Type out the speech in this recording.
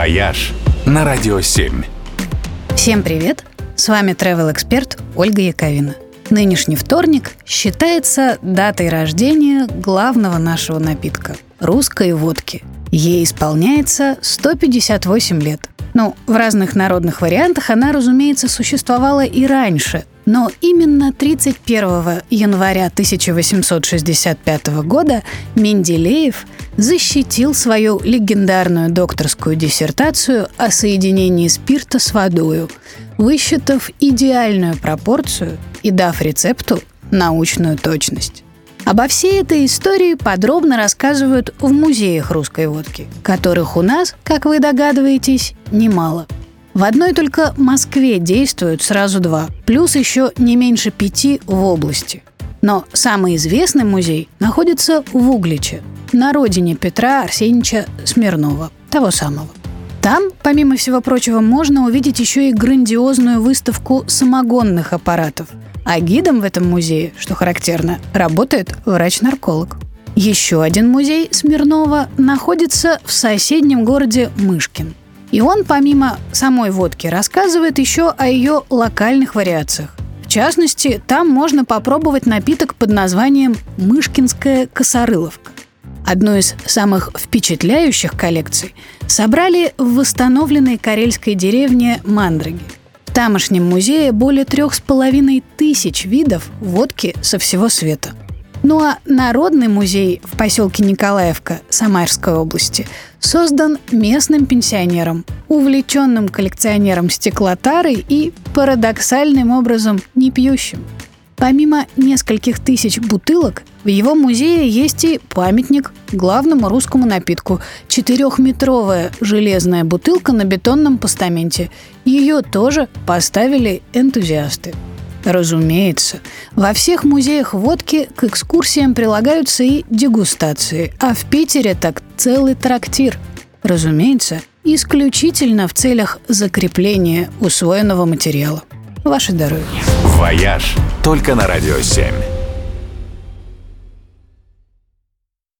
«Вояж» на Радио 7. Всем привет! С вами travel эксперт Ольга Яковина. Нынешний вторник считается датой рождения главного нашего напитка – русской водки. Ей исполняется 158 лет. Ну, в разных народных вариантах она, разумеется, существовала и раньше, но именно 31 января 1865 года Менделеев защитил свою легендарную докторскую диссертацию о соединении спирта с водою, высчитав идеальную пропорцию и дав рецепту научную точность. Обо всей этой истории подробно рассказывают в музеях русской водки, которых у нас, как вы догадываетесь, немало – в одной только Москве действуют сразу два, плюс еще не меньше пяти в области. Но самый известный музей находится в Угличе, на родине Петра Арсеньевича Смирнова, того самого. Там, помимо всего прочего, можно увидеть еще и грандиозную выставку самогонных аппаратов. А гидом в этом музее, что характерно, работает врач-нарколог. Еще один музей Смирнова находится в соседнем городе Мышкин. И он, помимо самой водки, рассказывает еще о ее локальных вариациях. В частности, там можно попробовать напиток под названием «Мышкинская косорыловка». Одну из самых впечатляющих коллекций собрали в восстановленной карельской деревне Мандраги. В тамошнем музее более трех с половиной тысяч видов водки со всего света. Ну а Народный музей в поселке Николаевка Самарской области создан местным пенсионером, увлеченным коллекционером стеклотары и парадоксальным образом не пьющим. Помимо нескольких тысяч бутылок, в его музее есть и памятник главному русскому напитку – четырехметровая железная бутылка на бетонном постаменте. Ее тоже поставили энтузиасты. Разумеется. Во всех музеях водки к экскурсиям прилагаются и дегустации, а в Питере так целый трактир. Разумеется, исключительно в целях закрепления усвоенного материала. Ваше здоровье. «Вояж» только на «Радио 7».